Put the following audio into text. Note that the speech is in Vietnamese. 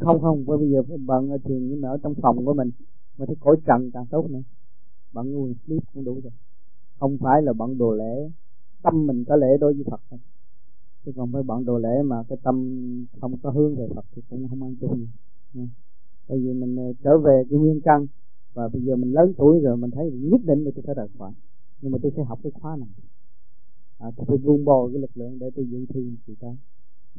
không không. Bây giờ bận ở ờ, thiền nhưng mà ở trong phòng của mình mà thấy cõi trần càng tốt nữa. Bận nguồn sleep cũng đủ rồi. Không phải là bận đồ lễ. Tâm mình có lễ đối với Phật thôi chứ còn phải bận đồ lễ mà cái tâm không có hướng về Phật thì cũng không ăn chung gì. Nha. bởi vì mình ờ, trở về cái nguyên căn và bây giờ mình lớn tuổi rồi mình thấy nhất định là tôi phải rời khỏi. Nhưng mà tôi sẽ học cái khóa này. À, tôi phải buông bò cái lực lượng để tôi dự thi thì tới